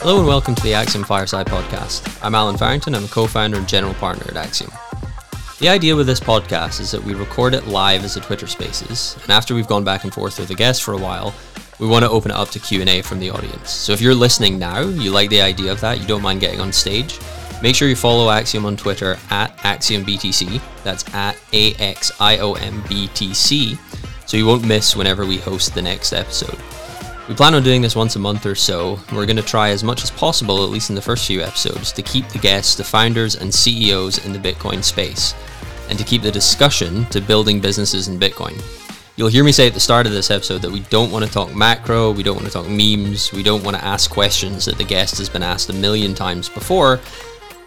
Hello and welcome to the Axiom Fireside Podcast. I'm Allen Farrington. I'm a co-founder and general partner at Axiom. The idea with this podcast is that we record it live as a Twitter Spaces, and after we've gone back and forth with the guests for a while, we want to open it up to Q&A from the audience. So if you're listening now, you like the idea of that, you don't mind getting on stage, make sure you follow Axiom on Twitter at AxiomBTC. That's at A-X-I-O-M-B-T-C, so you won't miss whenever we host the next episode. We plan on doing this once a month or so. We're going to try as much as possible, at least in the first few episodes, to keep the guests the founders and CEOs in the Bitcoin space, and to keep the discussion to building businesses in Bitcoin. You'll hear me say at the start of this episode that we don't want to talk macro, we don't want to talk memes, we don't want to ask questions that the guest has been asked a million times before.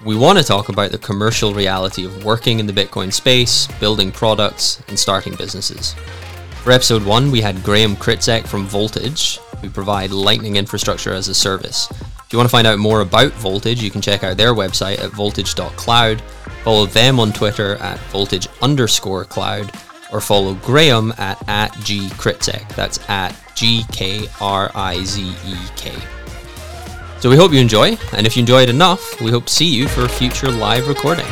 We want to talk about the commercial reality of working in the Bitcoin space, building products, and starting businesses. For episode one, we had Graham Krizek from Voltage, who provide Lightning infrastructure as a service. If you want to find out more about Voltage, you can check out their website at voltage.cloud, follow them on Twitter at voltage underscore cloud, or follow Graham at, at gkrizek. That's at G K R I Z E K. So we hope you enjoy, and if you enjoyed enough, we hope to see you for a future live recording.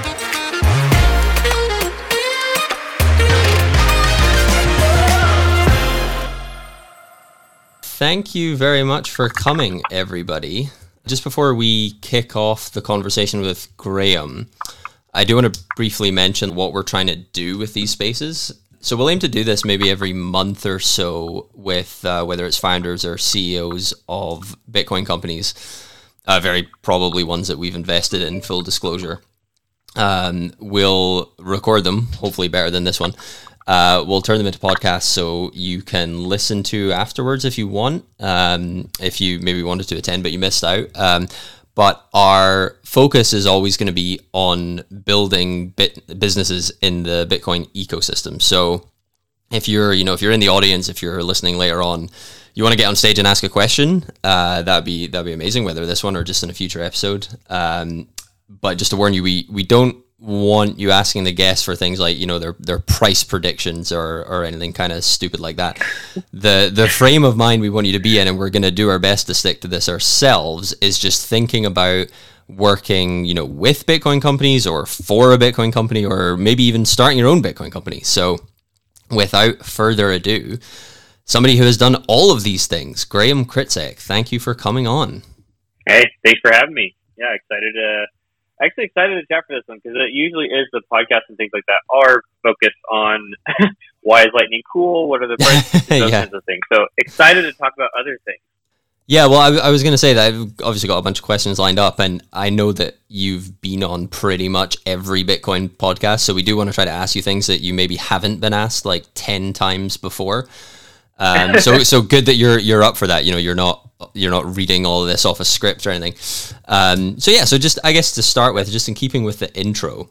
Thank you very much for coming, everybody. Just before we kick off the conversation with Graham, I do want to briefly mention what we're trying to do with these spaces. So we'll aim to do this maybe every month or so with uh, whether it's founders or CEOs of Bitcoin companies, uh, very probably ones that we've invested in. Full disclosure, um, we'll record them, hopefully better than this one. Uh, we'll turn them into podcasts so you can listen to afterwards if you want. Um, if you maybe wanted to attend but you missed out. Um, but our focus is always going to be on building bit businesses in the Bitcoin ecosystem. So if you're, you know, if you're in the audience, if you're listening later on, you want to get on stage and ask a question, uh, that'd be that'd be amazing. Whether this one or just in a future episode. Um, but just to warn you, we we don't want you asking the guests for things like you know their their price predictions or or anything kind of stupid like that. The the frame of mind we want you to be in, and we're going to do our best to stick to this ourselves, is just thinking about working you know with Bitcoin companies or for a Bitcoin company or maybe even starting your own Bitcoin company. So, without further ado, somebody who has done all of these things, Graham Krizek, thank you for coming on. Hey, thanks for having me. Yeah, excited to actually excited to chat for this one because it usually is the podcast and things like that are focused on why is lightning cool, what are the prices, those yeah. kinds of things. So excited to talk about other things. Yeah, well, I, I was going to say that I've obviously got a bunch of questions lined up, and I know that you've been on pretty much every Bitcoin podcast. So we do want to try to ask you things that you maybe haven't been asked like ten times before. Um, so so good that you're you're up for that. You know, you're not you're not reading all of this off a script or anything. Um, so yeah, so just I guess to start with, just in keeping with the intro,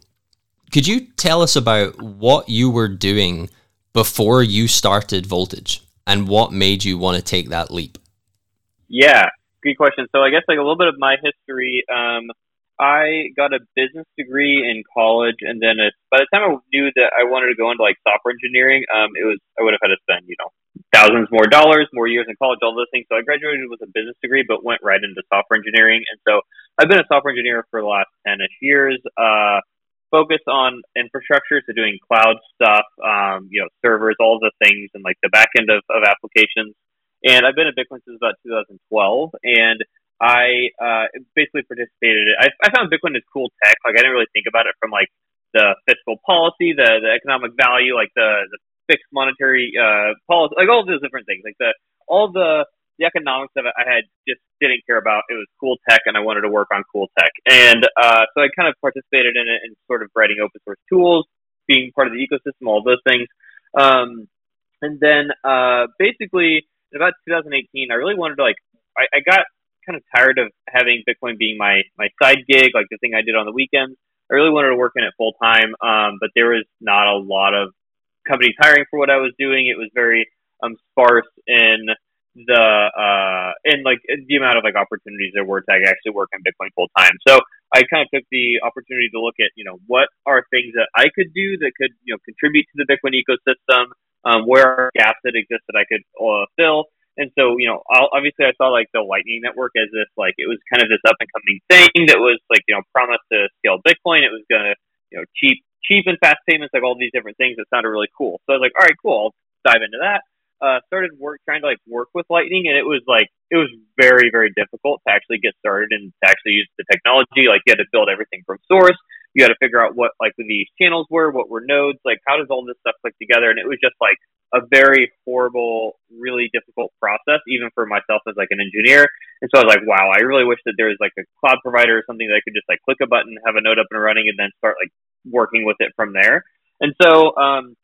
could you tell us about what you were doing before you started Voltage and what made you want to take that leap? Yeah, good question. So I guess like a little bit of my history. Um, I got a business degree in college, and then by the time I knew that I wanted to go into like software engineering, um, it was I would have had to spend you know thousands more dollars, more years in college, all those things. So I graduated with a business degree, but went right into software engineering, and so I've been a software engineer for the last ten-ish years. Uh, focus on infrastructure, so doing cloud stuff, um, you know, servers, all the things, and like the back end of, of applications. And I've been at Bitcoin since about 2012, and I uh, basically participated. I, I found Bitcoin is cool tech. Like I didn't really think about it from like the fiscal policy, the the economic value, like the the fixed monetary uh, policy, like all those different things. Like the all the the economics of it, I had just didn't care about. It was cool tech, and I wanted to work on cool tech. And uh, so I kind of participated in it and sort of writing open source tools, being part of the ecosystem, all those things. Um, and then uh, basically in about 2018, I really wanted to like I, I got kind of tired of having Bitcoin being my my side gig, like the thing I did on the weekends. I really wanted to work in it full time, um, but there was not a lot of companies hiring for what I was doing. It was very um, sparse in the uh, in like the amount of like opportunities there were to actually work in Bitcoin full time. So I kind of took the opportunity to look at you know what are things that I could do that could you know contribute to the Bitcoin ecosystem um, where are gaps that exist that I could uh, fill. And so, you know, obviously I saw like the Lightning Network as this, like, it was kind of this up and coming thing that was like, you know, promised to scale Bitcoin. It was going to, you know, cheap, cheap and fast payments, like all these different things that sounded really cool. So I was like, all right, cool. I'll dive into that. Uh, started work trying to like work with Lightning, and it was like it was very very difficult to actually get started and to actually use the technology. Like you had to build everything from source. You had to figure out what like these channels were, what were nodes, like how does all this stuff click together, and it was just like a very horrible, really difficult process, even for myself as like an engineer. And so I was like, wow, I really wish that there was like a cloud provider or something that I could just like click a button, have a node up and running, and then start like working with it from there. And so, um,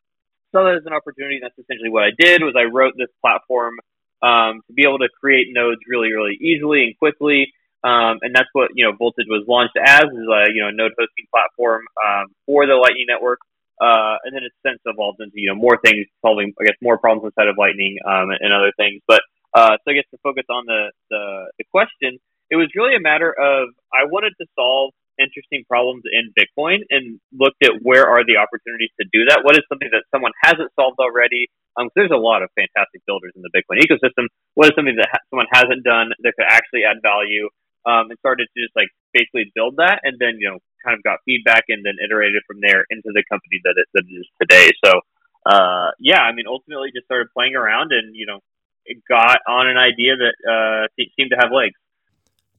saw that as an opportunity. That's essentially what I did. Was I wrote this platform um, to be able to create nodes really, really easily and quickly. Um, and that's what you know Voltage was launched as is a you know node hosting platform um, for the Lightning Network. Uh, and then it's since evolved into you know more things, solving I guess more problems inside of Lightning um, and other things. But uh, so I guess to focus on the, the the question, it was really a matter of I wanted to solve interesting problems in Bitcoin and looked at where are the opportunities to do that. What is something that someone hasn't solved already? Um, there's a lot of fantastic builders in the Bitcoin ecosystem. What is something that ha- someone hasn't done that could actually add value? Um, and started to just like basically build that, and then you know kind of got feedback and then iterated from there into the company that it, that it is today. So, uh, yeah, I mean, ultimately just started playing around and, you know, got on an idea that uh, seemed to have legs.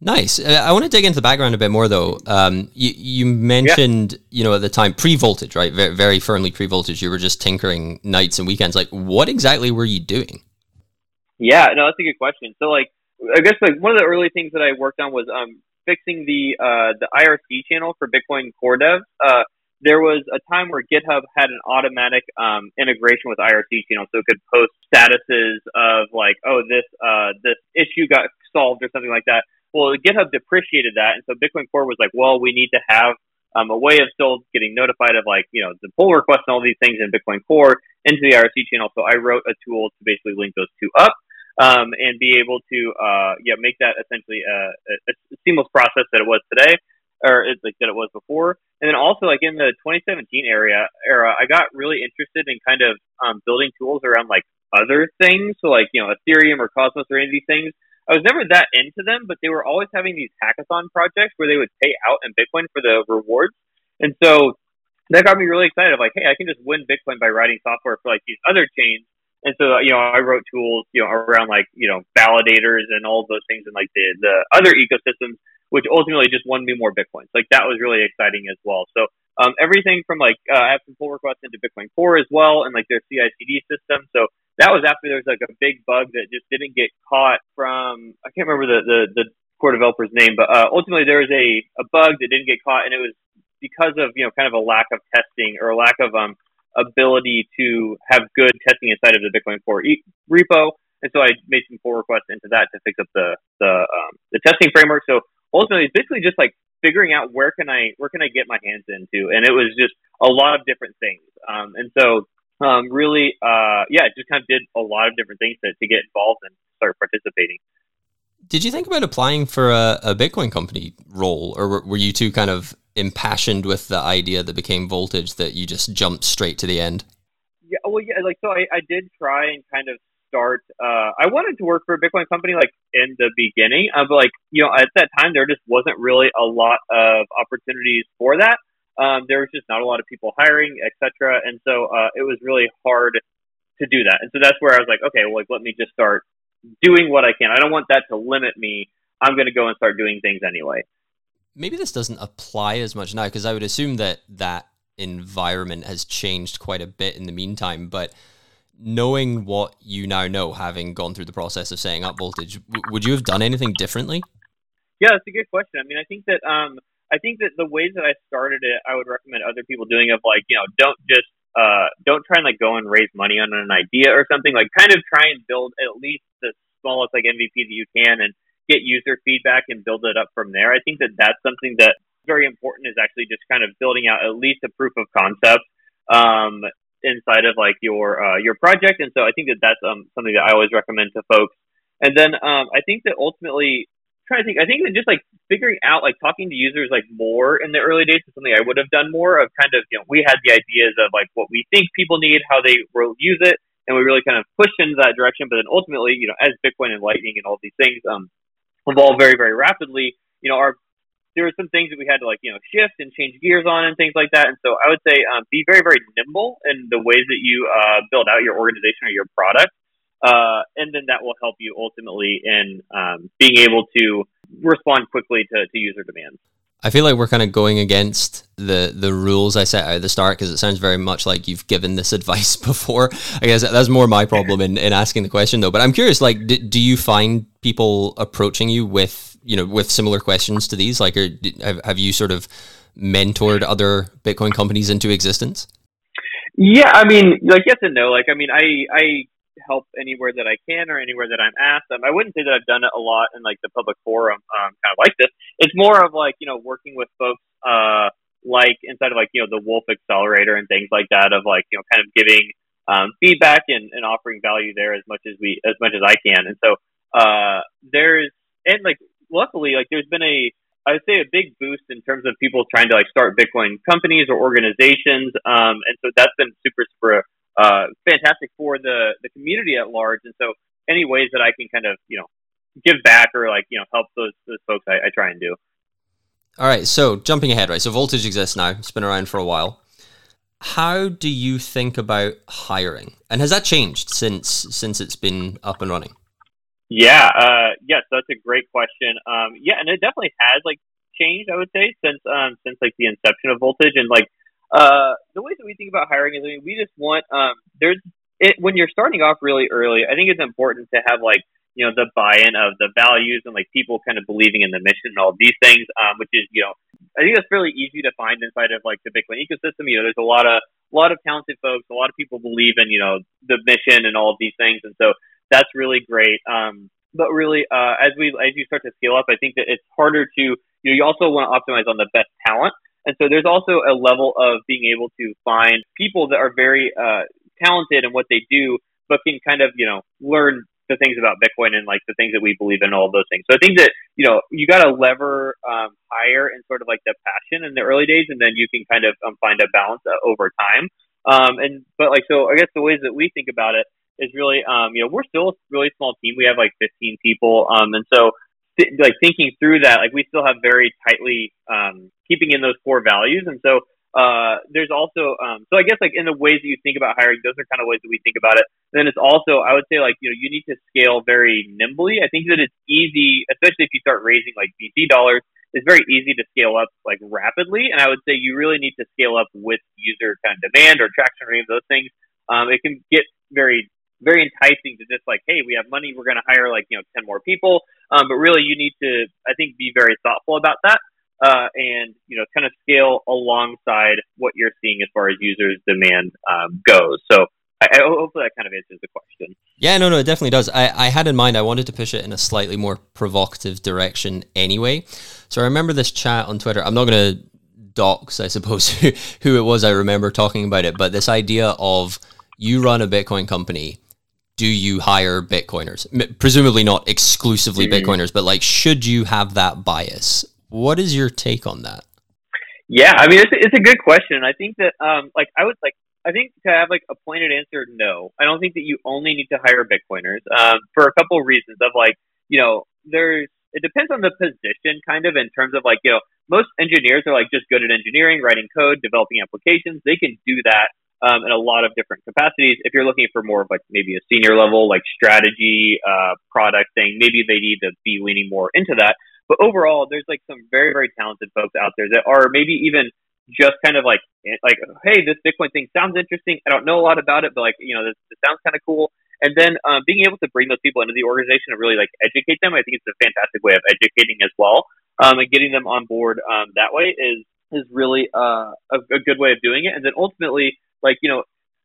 Nice. Uh, I want to dig into the background a bit more, though. Um, you, you mentioned, yeah. you know, at the time pre-voltage, right? Very, very firmly pre-voltage. You were just tinkering nights and weekends. Like, what exactly were you doing? Yeah, no, that's a good question. So, like, I guess like one of the early things that I worked on was um, fixing the uh, the IRC channel for Bitcoin Core Dev, uh, there was a time where GitHub had an automatic um, integration with IRC channel, so it could post statuses of like, oh, this uh, this issue got solved or something like that. Well, GitHub depreciated that, and so Bitcoin Core was like, well, we need to have um, a way of still getting notified of like you know the pull request and all these things in Bitcoin Core into the IRC channel. So I wrote a tool to basically link those two up um, and be able to uh, yeah make that essentially a, a, seamless process that it was today or it's like that it was before. And then also like in the 2017 area era, I got really interested in kind of um, building tools around like other things. So like you know Ethereum or Cosmos or any of these things. I was never that into them, but they were always having these hackathon projects where they would pay out in Bitcoin for the rewards. And so that got me really excited. Of like, hey, I can just win Bitcoin by writing software for like these other chains and so, you know, I wrote tools, you know, around like, you know, validators and all those things and like the, the other ecosystems, which ultimately just won me more Bitcoins. Like that was really exciting as well. So, um, everything from like, uh, I have some pull requests into Bitcoin Core as well and like their CI CD system. So that was after there was like a big bug that just didn't get caught from, I can't remember the, the, the core developer's name, but, uh, ultimately there was a, a bug that didn't get caught and it was because of, you know, kind of a lack of testing or a lack of, um, ability to have good testing inside of the Bitcoin Core e- repo. And so I made some pull requests into that to fix up the the um, the testing framework. So ultimately, it's basically just like figuring out where can I where can I get my hands into, and it was just a lot of different things. Um, and so um, really, uh, yeah, just kind of did a lot of different things to, to get involved and start participating. Did you think about applying for a, a Bitcoin company role, or were, were you too kind of impassioned with the idea that became voltage that you just jumped straight to the end? Yeah, well, yeah, like so I, I did try and kind of start. Uh, I wanted to work for a Bitcoin company like in the beginning, but like you know at that time there just wasn't really a lot of opportunities for that. Um, there was just not a lot of people hiring, etc. And so uh, it was really hard to do that. And so that's where I was like, okay, well, like let me just start doing what I can. I don't want that to limit me. I'm going to go and start doing things anyway maybe this doesn't apply as much now because I would assume that that environment has changed quite a bit in the meantime. But knowing what you now know, having gone through the process of setting up voltage, w- would you have done anything differently? Yeah, that's a good question. I mean, I think that um, I think that the ways that I started it, I would recommend other people doing of like, you know, don't just uh, don't try and like go and raise money on an idea or something. Like, kind of try and build at least the smallest like MVP that you can, and get user feedback and build it up from there. I think that that's something that's very important is actually just kind of building out at least a proof of concept um, inside of like your uh, your project. And so I think that that's um, something that I always recommend to folks. And then um, I think that ultimately trying to think, I think that just like figuring out like talking to users like more in the early days is something I would have done more of kind of you know we had the ideas of like what we think people need, how they will use it, and we really kind of pushed into that direction. But then ultimately, you know, as Bitcoin and Lightning and all these things um, evolve very, very rapidly, you know, our there were some things that we had to like you know shift and change gears on and things like that. And so I would say um, be very very nimble in the ways that you uh, build out your organization or your product, uh, and then that will help you ultimately in um, being able to respond quickly to, to user demands. I feel like we're kind of going against the the rules I set out at the start because it sounds very much like you've given this advice before. I guess that's more my problem in, in asking the question though. But I'm curious, like, do, do you find people approaching you with you know, with similar questions to these? Like, are, have, have you sort of mentored other Bitcoin companies into existence? Yeah, I mean, like yes and no. Like, I mean, I I help anywhere that I can or anywhere that I'm asked. Um, I wouldn't say that I've done it a lot in like the public forum, um, kind of like this. It's more of like you know working with folks uh, like inside of like you know the Wolf Accelerator and things like that of like you know kind of giving um, feedback and, and offering value there as much as we as much as I can. And so uh, there's and like luckily, like there's been a I would say a big boost in terms of people trying to like start Bitcoin companies or organizations, um, and so that's been super super uh, fantastic for the the community at large. And so any ways that I can kind of you know give back or like you know help those those folks, I, I try and do. All right, so jumping ahead, right? So Voltage exists now; it's been around for a while. How do you think about hiring, and has that changed since since it's been up and running? Yeah, uh, yes, that's a great question. Um, yeah, and it definitely has like changed. I would say since um, since like the inception of Voltage, and like uh, the ways that we think about hiring is, I mean, we just want um, there's it when you're starting off really early. I think it's important to have like you know the buy-in of the values and like people kind of believing in the mission and all these things, um, which is you know I think that's fairly easy to find inside of like the Bitcoin ecosystem. You know, there's a lot of a lot of talented folks, a lot of people believe in you know the mission and all of these things, and so that's really great. Um, but really, uh, as we as you start to scale up, I think that it's harder to you know you also want to optimize on the best talent, and so there's also a level of being able to find people that are very uh, talented in what they do, but can kind of you know learn the things about Bitcoin and like the things that we believe in, all those things. So I think that you know you got to lever um, higher in sort of like the passion in the early days, and then you can kind of um, find a balance uh, over time. Um, and but like so, I guess the ways that we think about it is really, um, you know, we're still a really small team. We have like 15 people. Um, and so th- like thinking through that, like we still have very tightly, um, keeping in those core values. And so, uh, there's also, um, so I guess like in the ways that you think about hiring, those are kind of ways that we think about it. And then it's also, I would say like, you know, you need to scale very nimbly. I think that it's easy, especially if you start raising like VC dollars, it's very easy to scale up like rapidly. And I would say you really need to scale up with user kind of demand or traction or any of those things. Um, it can get very very enticing to just like, hey, we have money, we're going to hire like you know ten more people. Um, but really, you need to, I think, be very thoughtful about that, uh, and you know, kind of scale alongside what you're seeing as far as users' demand um, goes. So. I, I, hopefully that kind of answers the question. Yeah, no, no, it definitely does. I, I had in mind I wanted to push it in a slightly more provocative direction anyway. So I remember this chat on Twitter. I'm not going to dox, I suppose, who, who it was. I remember talking about it, but this idea of you run a Bitcoin company do you hire Bitcoiners? Presumably not exclusively mm-hmm. Bitcoiners, but like, should you have that bias? What is your take on that? Yeah, I mean, it's a, it's a good question. I think that, um, like, I would like, I think to have like a pointed answer, no. I don't think that you only need to hire Bitcoiners um, for a couple of reasons. Of like, you know, there's it depends on the position, kind of in terms of like, you know, most engineers are like just good at engineering, writing code, developing applications. They can do that um, in a lot of different capacities. If you're looking for more of like maybe a senior level, like strategy, uh, product thing, maybe they need to be leaning more into that. But overall, there's like some very, very talented folks out there that are maybe even just kind of like, like, hey, this Bitcoin thing sounds interesting. I don't know a lot about it, but like, you know, this, this sounds kind of cool. And then um, being able to bring those people into the organization and really like educate them, I think it's a fantastic way of educating as well. Um, and getting them on board um, that way is is really uh, a, a good way of doing it. And then ultimately, like you know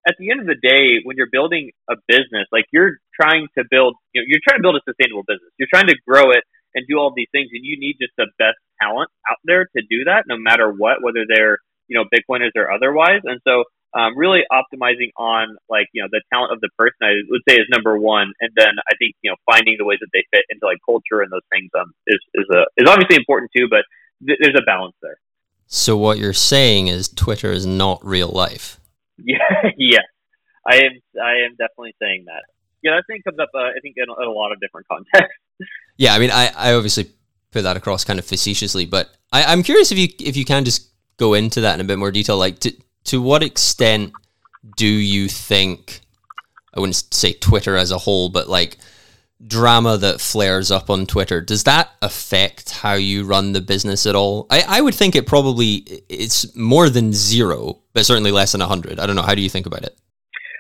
at the end of the day when you're building a business like you're trying to build you know you're trying to build a sustainable business you're trying to grow it and do all these things and you need just the best talent out there to do that no matter what whether they're you know bitcoiners or otherwise and so um, really optimizing on like you know the talent of the person I would say is number one, and then I think you know finding the ways that they fit into like culture and those things um, is is a is obviously important too, but th- there's a balance there. So what you're saying is Twitter is not real life. Yeah, yeah. I am I am definitely saying that. Yeah, that thing comes up. Uh, I think in, in a lot of different contexts. Yeah, I mean, I, I obviously put that across kind of facetiously, but I, I'm curious if you if you can just go into that in a bit more detail. Like, to to what extent do you think? I wouldn't say Twitter as a whole, but like drama that flares up on Twitter, does that affect how you run the business at all? I, I would think it probably it's more than zero, but certainly less than hundred. I don't know. How do you think about it?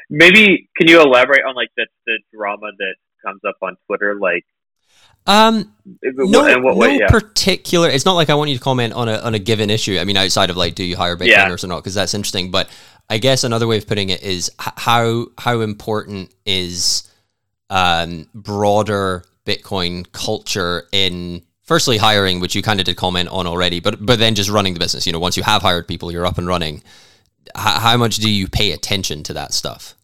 Maybe can you elaborate on like the the drama that comes up on Twitter, like um, no, no way, yeah. particular. It's not like I want you to comment on a on a given issue. I mean, outside of like, do you hire Bitcoiners yeah. or not? Because that's interesting. But I guess another way of putting it is how how important is um, broader Bitcoin culture in firstly hiring, which you kind of did comment on already, but but then just running the business. You know, once you have hired people, you're up and running. H- how much do you pay attention to that stuff?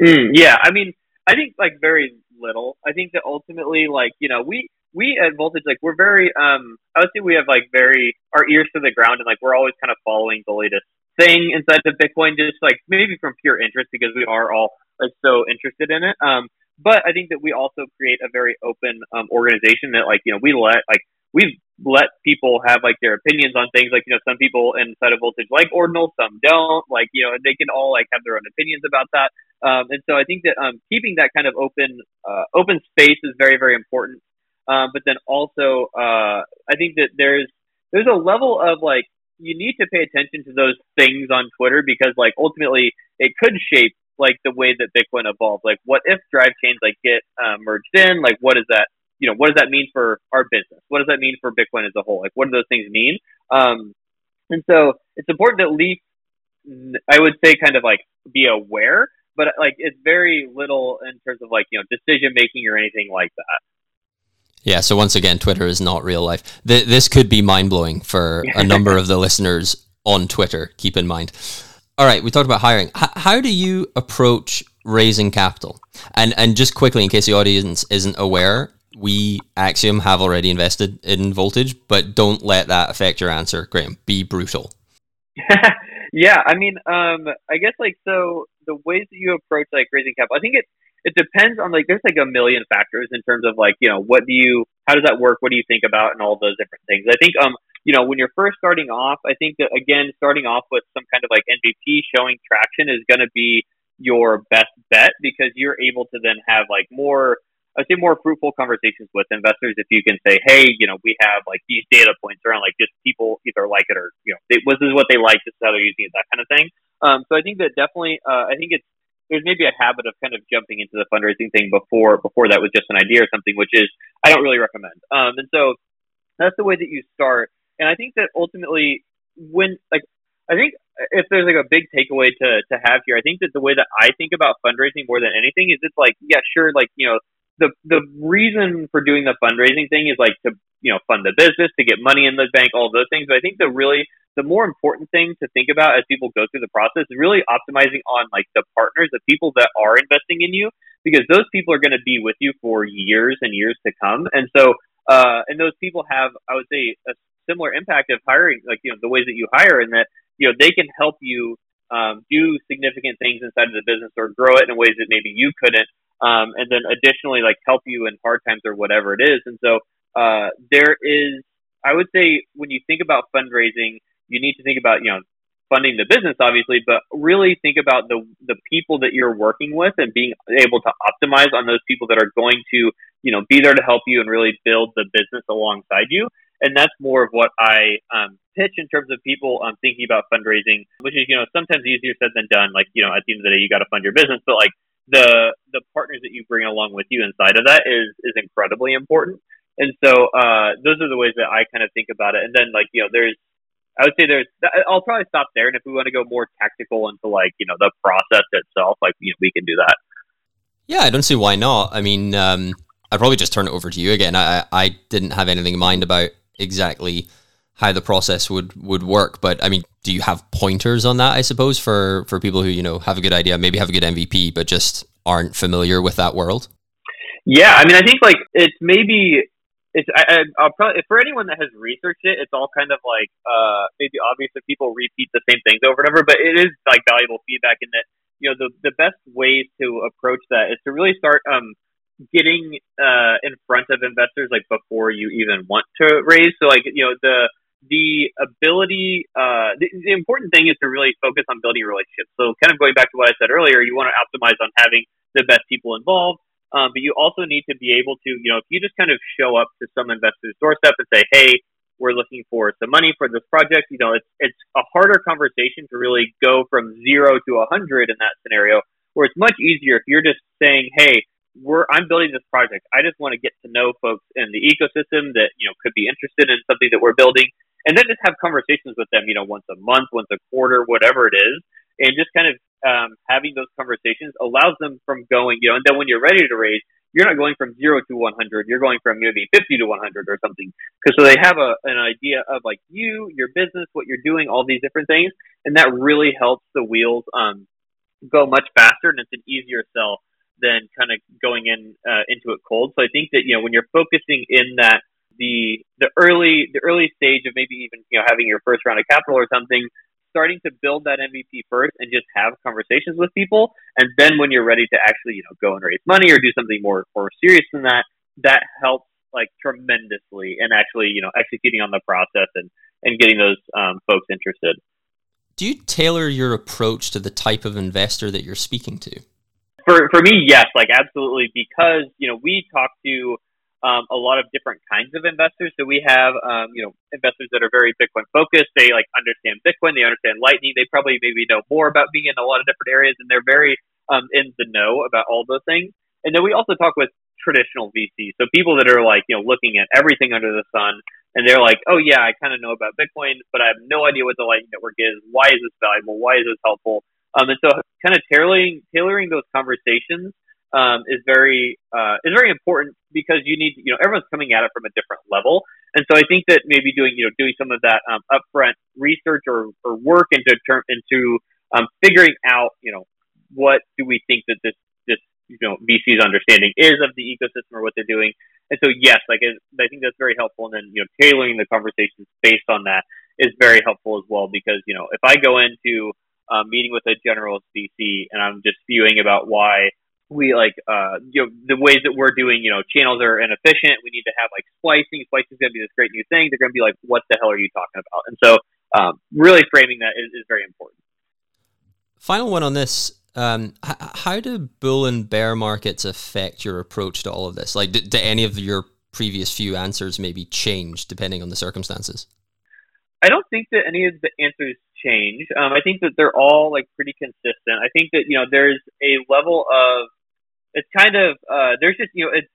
Mm, yeah, I mean, I think like very little. I think that ultimately, like you know, we we at Voltage, like we're very, um, I would say we have like very our ears to the ground, and like we're always kind of following the latest thing inside of Bitcoin, just like maybe from pure interest because we are all like so interested in it. Um, but I think that we also create a very open um, organization that like you know we let like we've let people have like their opinions on things. Like you know some people inside of Voltage like Ordinal, some don't. Like you know they can all like have their own opinions about that. Um, and so I think that um, keeping that kind of open uh, open space is very very important. Um, but then also uh, I think that there's there's a level of like you need to pay attention to those things on Twitter because like ultimately it could shape like the way that Bitcoin evolves. Like what if drive chains like get uh, merged in? Like what does that you know what does that mean for our business? What does that mean for Bitcoin as a whole? Like what do those things mean? Um, and so it's important to at least I would say kind of like be aware but like it's very little in terms of like you know decision making or anything like that. Yeah. So once again, Twitter is not real life. Th- this could be mind blowing for a number of the listeners on Twitter. Keep in mind. All right, we talked about hiring. H- how do you approach raising capital? And and just quickly, in case the audience isn't aware, we Axiom have already invested in Voltage, but don't let that affect your answer, Graham. Be brutal. yeah, I mean, um, I guess like so the ways that you approach like raising capital, I think it it depends on like there's like a million factors in terms of like you know what do you how does that work what do you think about and all those different things i think um you know when you're first starting off i think that again starting off with some kind of like mvp showing traction is going to be your best bet because you're able to then have like more I'd say more fruitful conversations with investors if you can say, hey, you know, we have like these data points around like just people either like it or you know, they, this is what they like, this is how they're using it, that kind of thing. Um, so I think that definitely, uh, I think it's there's maybe a habit of kind of jumping into the fundraising thing before before that was just an idea or something, which is I don't really recommend. Um, and so that's the way that you start. And I think that ultimately, when like I think if there's like a big takeaway to to have here, I think that the way that I think about fundraising more than anything is it's like yeah, sure, like you know the the reason for doing the fundraising thing is like to you know fund the business, to get money in the bank, all those things. But I think the really the more important thing to think about as people go through the process is really optimizing on like the partners, the people that are investing in you, because those people are going to be with you for years and years to come. And so, uh, and those people have, I would say, a similar impact of hiring, like you know the ways that you hire, and that you know they can help you um, do significant things inside of the business or grow it in ways that maybe you couldn't um, and then additionally like help you in hard times or whatever it is. And so uh, there is, I would say, when you think about fundraising, you need to think about you know funding the business obviously, but really think about the the people that you're working with and being able to optimize on those people that are going to you know be there to help you and really build the business alongside you. And that's more of what I um, pitch in terms of people um, thinking about fundraising, which is you know sometimes easier said than done. Like you know at the end of the day, you got to fund your business, but like the the partners that you bring along with you inside of that is is incredibly important. And so uh, those are the ways that I kind of think about it. And then like you know, there's I would say there's I'll probably stop there. And if we want to go more tactical into like you know the process itself, like you know, we can do that. Yeah, I don't see why not. I mean, um, I'd probably just turn it over to you again. I I didn't have anything in mind about exactly how the process would would work. But I mean, do you have pointers on that? I suppose for for people who you know have a good idea, maybe have a good MVP, but just aren't familiar with that world. Yeah, I mean, I think like it's maybe it's I, will probably for anyone that has researched it, it's all kind of like uh, maybe obvious that people repeat the same things over and over, but it is like valuable feedback in that you know, the the best ways to approach that is to really start um getting uh in front of investors like before you even want to raise. So like you know the the ability uh the, the important thing is to really focus on building relationships. So kind of going back to what I said earlier, you want to optimize on having the best people involved. Um, but you also need to be able to, you know, if you just kind of show up to some investor's doorstep and say, "Hey, we're looking for some money for this project," you know, it's it's a harder conversation to really go from zero to a hundred in that scenario. Where it's much easier if you're just saying, "Hey, we're I'm building this project. I just want to get to know folks in the ecosystem that you know could be interested in something that we're building, and then just have conversations with them. You know, once a month, once a quarter, whatever it is, and just kind of um, having those conversations allows them from going, you know, and then when you're ready to raise, you're not going from zero to 100. You're going from maybe 50 to 100 or something. Because so they have a, an idea of like you, your business, what you're doing, all these different things. And that really helps the wheels um, go much faster and it's an easier sell than kind of going in uh, into it cold. So I think that, you know, when you're focusing in that the the early the early stage of maybe even you know having your first round of capital or something starting to build that MVP first and just have conversations with people. And then when you're ready to actually, you know, go and raise money or do something more more serious than that, that helps like tremendously and actually, you know, executing on the process and and getting those um, folks interested. Do you tailor your approach to the type of investor that you're speaking to? For for me, yes, like absolutely, because you know we talk to um, a lot of different kinds of investors. So we have, um, you know, investors that are very Bitcoin focused. They like understand Bitcoin. They understand Lightning. They probably maybe know more about being in a lot of different areas, and they're very um, in the know about all those things. And then we also talk with traditional VCs, so people that are like, you know, looking at everything under the sun, and they're like, oh yeah, I kind of know about Bitcoin, but I have no idea what the Lightning Network is. Why is this valuable? Why is this helpful? Um, and so, kind of tailoring tailoring those conversations um, is very uh, is very important because you need you know everyone's coming at it from a different level, and so I think that maybe doing you know doing some of that um, upfront research or, or work into term into um, figuring out you know what do we think that this this you know VC's understanding is of the ecosystem or what they're doing, and so yes, like I think that's very helpful, and then you know tailoring the conversations based on that is very helpful as well because you know if I go into um, meeting with a generalist VC and I'm just spewing about why we like uh you know the ways that we're doing you know channels are inefficient. We need to have like splicing. Splicing is going to be this great new thing. They're going to be like what the hell are you talking about? And so um, really framing that is, is very important. Final one on this. Um, h- how do bull and bear markets affect your approach to all of this? Like do, do any of your previous few answers maybe change depending on the circumstances? I don't think that any of the answers change. Um, I think that they're all like pretty consistent. I think that you know there's a level of it's kind of uh, there's just you know it's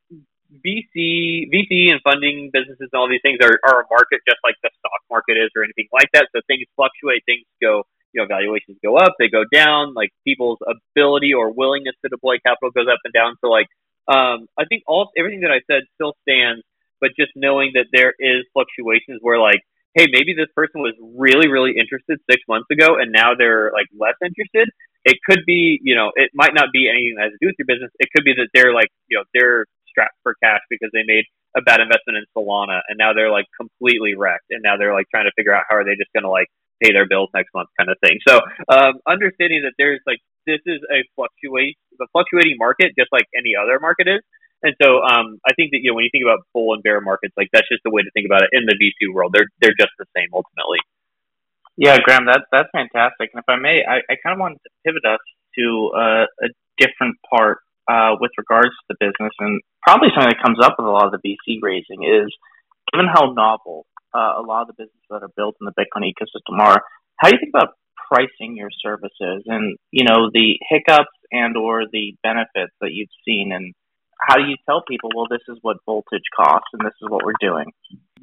VC VC and funding businesses and all these things are, are a market just like the stock market is or anything like that. So things fluctuate, things go you know valuations go up, they go down. Like people's ability or willingness to deploy capital goes up and down. So like um, I think all everything that I said still stands, but just knowing that there is fluctuations where like hey maybe this person was really really interested six months ago and now they're like less interested it could be, you know, it might not be anything that has to do with your business. It could be that they're like, you know, they're strapped for cash because they made a bad investment in Solana and now they're like completely wrecked and now they're like trying to figure out how are they just going to like pay their bills next month kind of thing. So, um, understanding that there's like, this is a fluctuate, the fluctuating market just like any other market is. And so, um, I think that, you know, when you think about bull and bear markets, like that's just the way to think about it in the VC world. They're, they're just the same ultimately. Yeah, Graham, that that's fantastic. And if I may, I, I kind of wanted to pivot us to uh, a different part uh, with regards to the business, and probably something that comes up with a lot of the VC raising is given how novel uh, a lot of the businesses that are built in the Bitcoin ecosystem are. How do you think about pricing your services, and you know the hiccups and or the benefits that you've seen, and how do you tell people, well, this is what voltage costs, and this is what we're doing?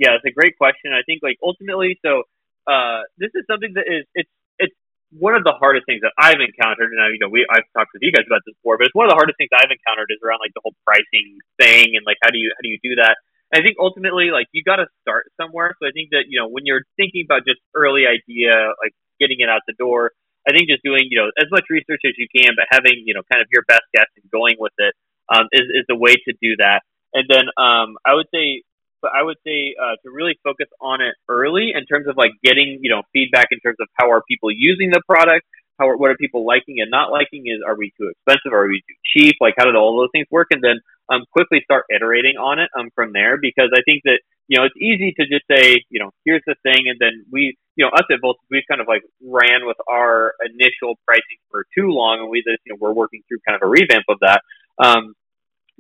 Yeah, it's a great question. I think like ultimately, so uh, this is something that is it's it's one of the hardest things that I've encountered, and I, you know, we I've talked with you guys about this before, but it's one of the hardest things I've encountered is around like the whole pricing thing and like how do you how do you do that? I think ultimately like you got to start somewhere. So I think that you know when you're thinking about just early idea, like getting it out the door, I think just doing you know as much research as you can, but having you know kind of your best guess and going with it um, is is the way to do that. And then um, I would say but I would say uh, to really focus on it early in terms of like getting you know feedback in terms of how are people using the product, how what are people liking and not liking? Is are we too expensive? Are we too cheap? Like how did all those things work? And then um, quickly start iterating on it um, from there because I think that you know it's easy to just say you know here's the thing and then we you know us at Volt we've kind of like ran with our initial pricing for too long and we just you know we're working through kind of a revamp of that. Um,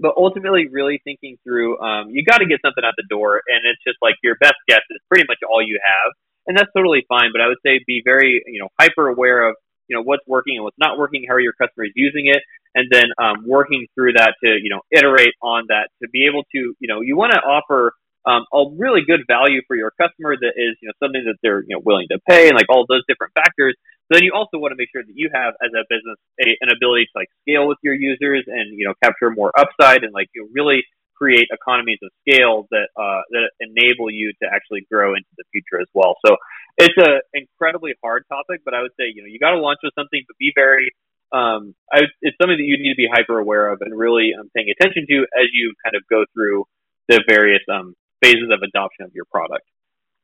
but ultimately, really thinking through, um, you got to get something out the door, and it's just like your best guess is pretty much all you have, and that's totally fine. But I would say be very, you know, hyper aware of you know what's working and what's not working, how are your customers using it, and then um, working through that to you know iterate on that to be able to you know you want to offer um, a really good value for your customer that is you know something that they're you know willing to pay and like all those different factors. So then you also want to make sure that you have as a business a, an ability to like scale with your users and you know capture more upside and like you know, really create economies of scale that uh, that enable you to actually grow into the future as well. So it's an incredibly hard topic, but I would say you know you got to launch with something, but be very um, I, it's something that you need to be hyper aware of and really um, paying attention to as you kind of go through the various um, phases of adoption of your product.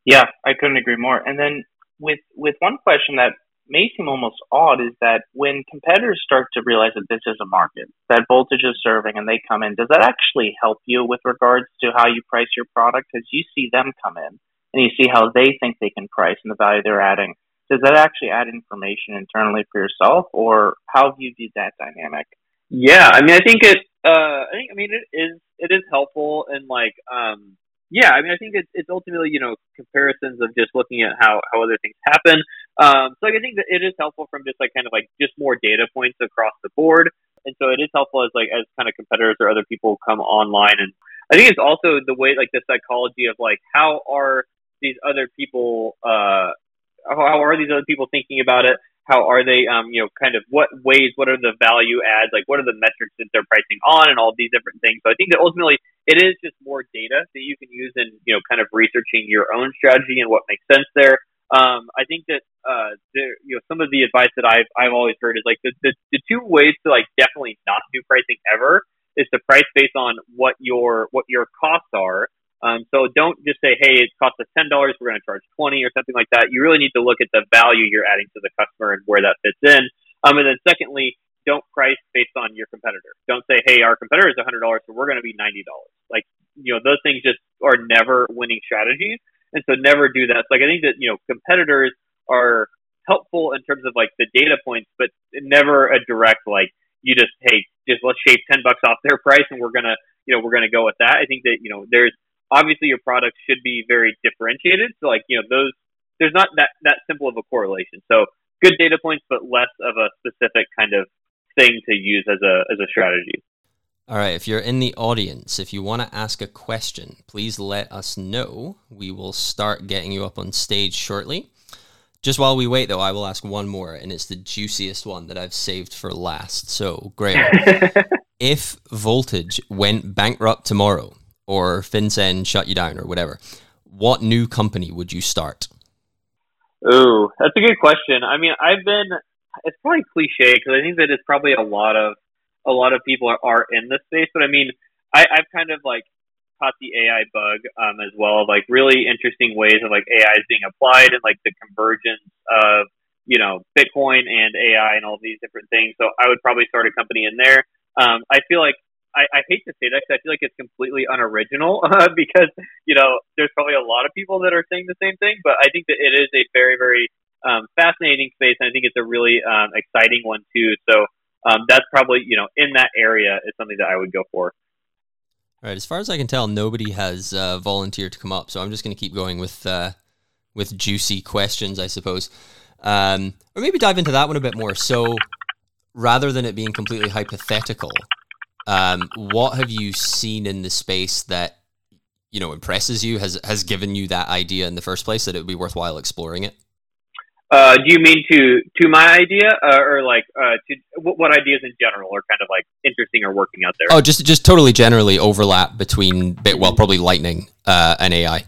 Yeah, I couldn't agree more. And then with with one question that may seem almost odd is that when competitors start to realize that this is a market that voltage is serving and they come in, does that actually help you with regards to how you price your product? Because you see them come in and you see how they think they can price and the value they're adding. Does that actually add information internally for yourself, or how have you viewed that dynamic? Yeah, I mean, I think it. Uh, I think, I mean, it is it is helpful and like, um, yeah, I mean, I think it's it's ultimately you know comparisons of just looking at how how other things happen. Um, so like, I think that it is helpful from just like kind of like just more data points across the board, and so it is helpful as like as kind of competitors or other people come online, and I think it's also the way like the psychology of like how are these other people uh how are these other people thinking about it? How are they, um, you know, kind of what ways, what are the value adds, like what are the metrics that they're pricing on and all these different things. So I think that ultimately it is just more data that you can use in, you know, kind of researching your own strategy and what makes sense there. Um, I think that, uh, there, you know, some of the advice that I've, I've always heard is like the, the, the two ways to like definitely not do pricing ever is to price based on what your, what your costs are um, so don't just say, hey, it costs us ten dollars, we're going to charge twenty or something like that. You really need to look at the value you're adding to the customer and where that fits in. Um, and then secondly, don't price based on your competitor. Don't say, hey, our competitor is hundred dollars, so we're going to be ninety dollars. Like you know, those things just are never winning strategies, and so never do that. So like I think that you know competitors are helpful in terms of like the data points, but never a direct like you just hey just let's shave ten bucks off their price and we're gonna you know we're gonna go with that. I think that you know there's obviously your product should be very differentiated. So like, you know, those there's not that that simple of a correlation. So good data points, but less of a specific kind of thing to use as a as a strategy. All right, if you're in the audience, if you want to ask a question, please let us know. We will start getting you up on stage shortly. Just while we wait, though, I will ask one more, and it's the juiciest one that I've saved for last. So, Graham, if Voltage went bankrupt tomorrow, or FinCEN shut you down or whatever, what new company would you start? Ooh, that's a good question. I mean, I've been. It's probably cliche because I think that it's probably a lot of a lot of people are, are in this space. But I mean, I, I've kind of like caught the AI bug um, as well, like really interesting ways of like AI is being applied and like the convergence of you know Bitcoin and AI and all these different things. So I would probably start a company in there. Um, I feel like I, I hate to say that because I feel like it's completely unoriginal uh, because you know there's probably a lot of people that are saying the same thing, but I think that it is a very very um, fascinating space, and I think it's a really um, exciting one too. So um, that's probably you know in that area is something that I would go for. All right, as far as I can tell, nobody has uh, volunteered to come up, so I'm just going to keep going with uh, with juicy questions, I suppose, um, or maybe dive into that one a bit more. So rather than it being completely hypothetical, um, what have you seen in the space that you know impresses you? Has has given you that idea in the first place that it would be worthwhile exploring it? Uh, do you mean to to my idea, uh, or like uh, to what, what, ideas in general are kind of like interesting or working out there? Oh, just just totally generally overlap between bit well, probably Lightning uh, and AI.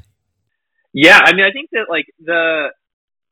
Yeah, I mean, I think that like the,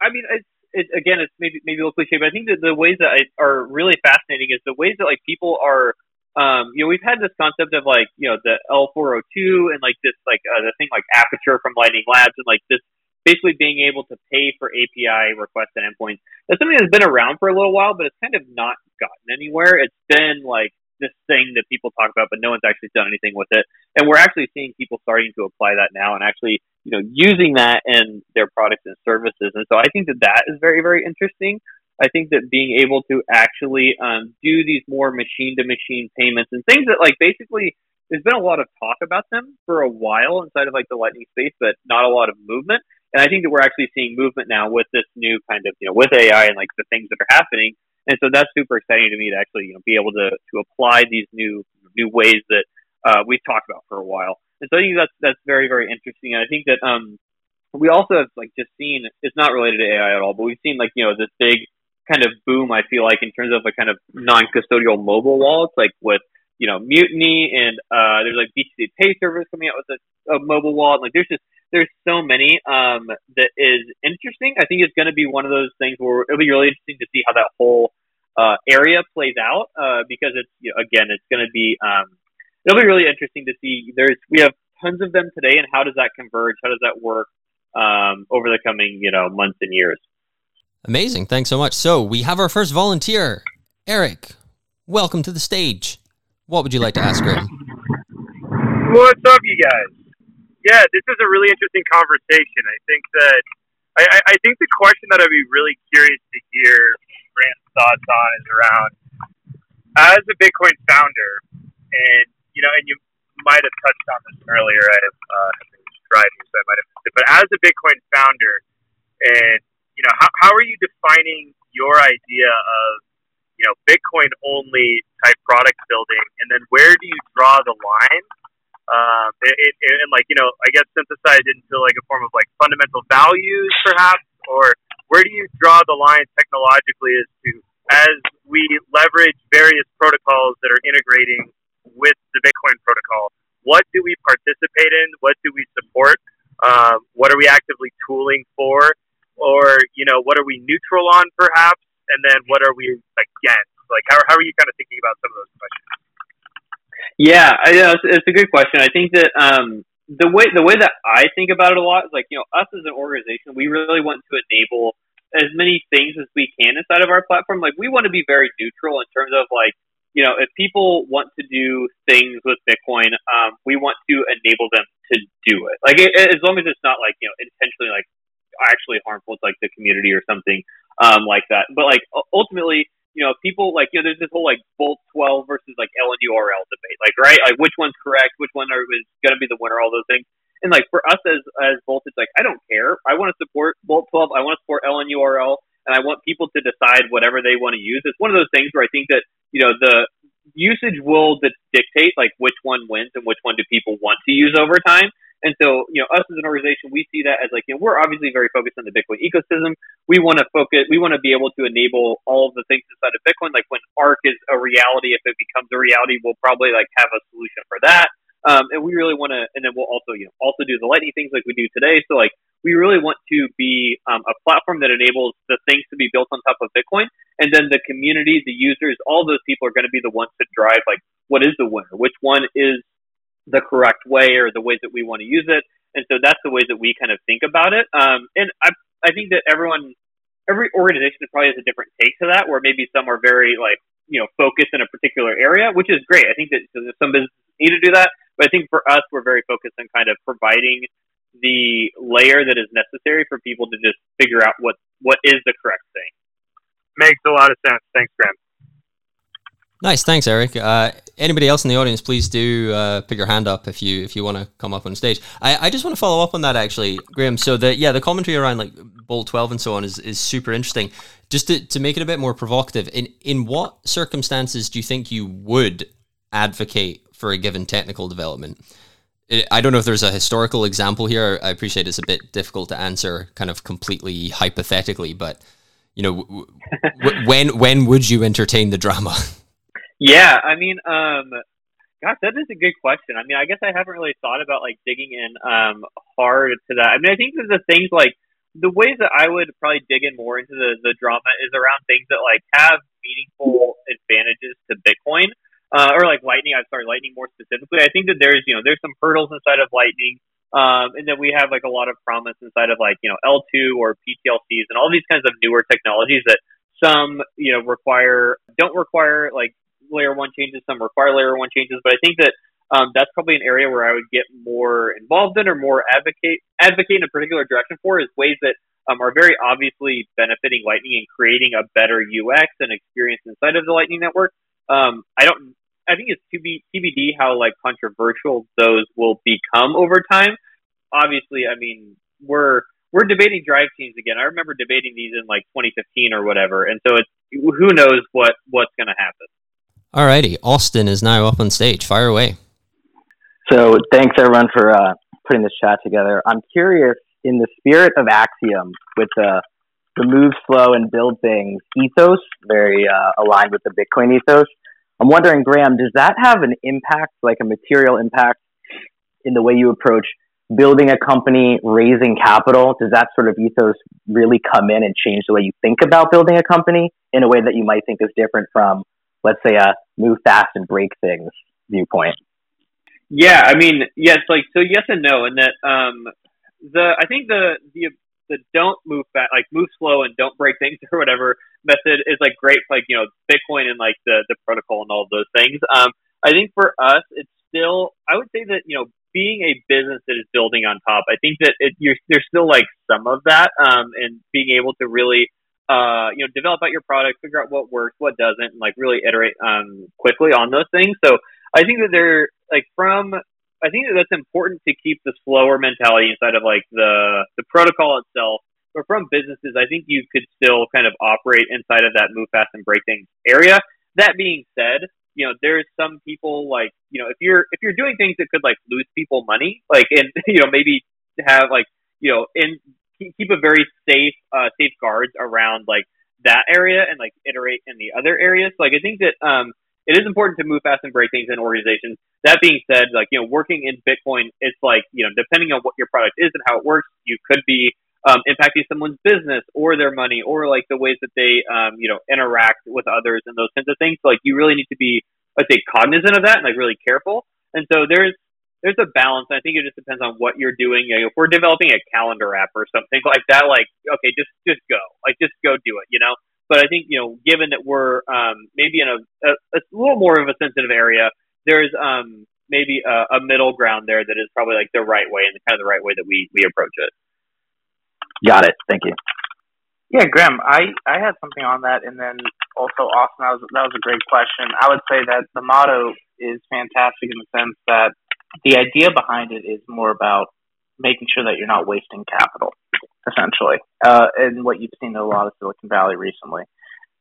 I mean, it's it, again, it's maybe maybe a little cliche, but I think that the ways that I, are really fascinating is the ways that like people are um, you know, we've had this concept of like, you know, the L402 and like this, like uh, the thing like Aperture from Lightning Labs and like this basically being able to pay for API requests and endpoints. That's something that's been around for a little while, but it's kind of not gotten anywhere. It's been like this thing that people talk about, but no one's actually done anything with it. And we're actually seeing people starting to apply that now and actually, you know, using that in their products and services. And so I think that that is very, very interesting. I think that being able to actually um, do these more machine to machine payments and things that like basically there's been a lot of talk about them for a while inside of like the lightning space, but not a lot of movement. And I think that we're actually seeing movement now with this new kind of, you know, with AI and like the things that are happening. And so that's super exciting to me to actually, you know, be able to, to apply these new, new ways that uh, we've talked about for a while. And so I think that's, that's very, very interesting. And I think that, um, we also have like just seen, it's not related to AI at all, but we've seen like, you know, this big kind of boom, I feel like in terms of a kind of non-custodial mobile wallets, like with, you know, Mutiny and, uh, there's like BTCPay Server coming out with a, a mobile wallet. Like there's just, there's so many um, that is interesting. I think it's going to be one of those things where it'll be really interesting to see how that whole uh, area plays out uh, because it's you know, again it's going to be um, it'll be really interesting to see. There's we have tons of them today, and how does that converge? How does that work um, over the coming you know months and years? Amazing! Thanks so much. So we have our first volunteer, Eric. Welcome to the stage. What would you like to ask Graham? What's up, you guys? Yeah, this is a really interesting conversation. I think that I, I think the question that I'd be really curious to hear Grant's thoughts on is around as a Bitcoin founder, and you know, and you might have touched on this earlier. I have uh, been driving, so I might have missed it. But as a Bitcoin founder, and you know, how, how are you defining your idea of you know Bitcoin only type product building, and then where do you draw the line um, it, it, and like you know, I guess synthesized into like a form of like fundamental values, perhaps, or where do you draw the line technologically as to as we leverage various protocols that are integrating with the Bitcoin protocol? What do we participate in? What do we support? Um, what are we actively tooling for? Or you know, what are we neutral on, perhaps? And then what are we against? Like, how, how are you kind of thinking about some of those questions? Yeah, I, you know, it's, it's a good question. I think that um, the way the way that I think about it a lot is like you know us as an organization, we really want to enable as many things as we can inside of our platform. Like we want to be very neutral in terms of like you know if people want to do things with Bitcoin, um, we want to enable them to do it. Like it, as long as it's not like you know intentionally like actually harmful to like the community or something um, like that. But like ultimately you know, people like, you know, there's this whole like Bolt 12 versus like LNURL debate, like, right? Like, which one's correct? Which one are, is going to be the winner? All those things. And like for us as as Bolt, it's like I don't care. I want to support Bolt 12. I want to support LNURL, and I want people to decide whatever they want to use. It's one of those things where I think that you know the usage will dictate like which one wins and which one do people want to use over time. And so, you know, us as an organization, we see that as like, you know, we're obviously very focused on the Bitcoin ecosystem. We want to focus, we want to be able to enable all of the things inside of Bitcoin. Like when Ark is a reality, if it becomes a reality, we'll probably like have a solution for that. Um, and we really want to, and then we'll also, you know, also do the lightning things like we do today. So like, we really want to be um, a platform that enables the things to be built on top of Bitcoin. And then the community, the users, all those people are going to be the ones to drive like, what is the winner? Which one is the correct way or the ways that we want to use it. And so that's the ways that we kind of think about it. Um, and I, I think that everyone, every organization probably has a different take to that, where maybe some are very like, you know, focused in a particular area, which is great. I think that some businesses need to do that. But I think for us, we're very focused on kind of providing the layer that is necessary for people to just figure out what, what is the correct thing. Makes a lot of sense. Thanks, Graham. Nice, thanks, Eric. Uh, anybody else in the audience, please do uh, put your hand up if you if you want to come up on stage. I, I just want to follow up on that actually, Graham. So the yeah, the commentary around like Bolt twelve and so on is, is super interesting. Just to, to make it a bit more provocative, in in what circumstances do you think you would advocate for a given technical development? I don't know if there's a historical example here. I appreciate it's a bit difficult to answer, kind of completely hypothetically, but you know, w- w- when when would you entertain the drama? Yeah, I mean, um, gosh, that is a good question. I mean, I guess I haven't really thought about like digging in um hard to that. I mean, I think that the things like the ways that I would probably dig in more into the the drama is around things that like have meaningful advantages to Bitcoin. Uh, or like Lightning, I'm sorry, Lightning more specifically. I think that there's, you know, there's some hurdles inside of Lightning Um, and then we have like a lot of promise inside of like, you know, eltoo or PTLCs and all these kinds of newer technologies that some, you know, require, don't require like layer one changes, some require layer one changes. But I think that um, that's probably an area where I would get more involved in or more advocate, advocate in a particular direction for is ways that um, are very obviously benefiting Lightning and creating a better UX and experience inside of the Lightning Network. Um, I don't I think it's TBD how like controversial those will become over time. Obviously, I mean we're we're debating drive chains again. I remember debating these in like 2015 or whatever, and so it's who knows what what's going to happen. Alrighty, Austin is now up on stage. Fire away. So thanks everyone for uh, putting this chat together. I'm curious, in the spirit of Axiom, with the move slow and build things ethos, very uh, aligned with the Bitcoin ethos. I'm wondering, Graham, does that have an impact, like a material impact, in the way you approach building a company, raising capital? Does that sort of ethos really come in and change the way you think about building a company in a way that you might think is different from, let's say, a move fast and break things viewpoint? Yeah, I mean, yes, like so, yes and no, and that um, the I think the the the don't move fast, like move slow and don't break things or whatever method is like great for like you know Bitcoin and like the the protocol and all those things. Um, I think for us, it's still I would say that you know being a business that is building on top. I think that it, you're there's still like some of that, um, and being able to really uh, you know, develop out your product, figure out what works, what doesn't, and like really iterate um, quickly on those things. So I think that they're like from I think that that's important to keep the slower mentality inside of like the the protocol itself. But from businesses, I think you could still kind of operate inside of that move fast and break things area. That being said, you know, there's some people like you know if you're if you're doing things that could like lose people money, like and you know maybe have like you know in keep a very safe uh, safeguards around like that area and like iterate in the other areas. Like I think that um it is important to move fast and break things in organizations. That being said, like, you know, working in Bitcoin, it's like, you know, depending on what your product is and how it works, you could be um, impacting someone's business or their money or like the ways that they, um, you know, interact with others and those kinds of things. So, like, you really need to be, let's say, cognizant of that and like really careful. And so there's, there's a balance. I think it just depends on what you're doing. You know, if we're developing a calendar app or something like that, like, okay, just, just go, like, just go do it, you know? But I think you know, given that we're um, maybe in a, a, a little more of a sensitive area, there's um, maybe a, a middle ground there that is probably like the right way and kind of the right way that we we approach it. Got it. Thank you. Yeah, Graham, I, I had something on that, and then also Austin, that was that was a great question. I would say that the motto is fantastic in the sense that the idea behind it is more about making sure that you're not wasting capital essentially, uh, and what you've seen in a lot of Silicon Valley recently.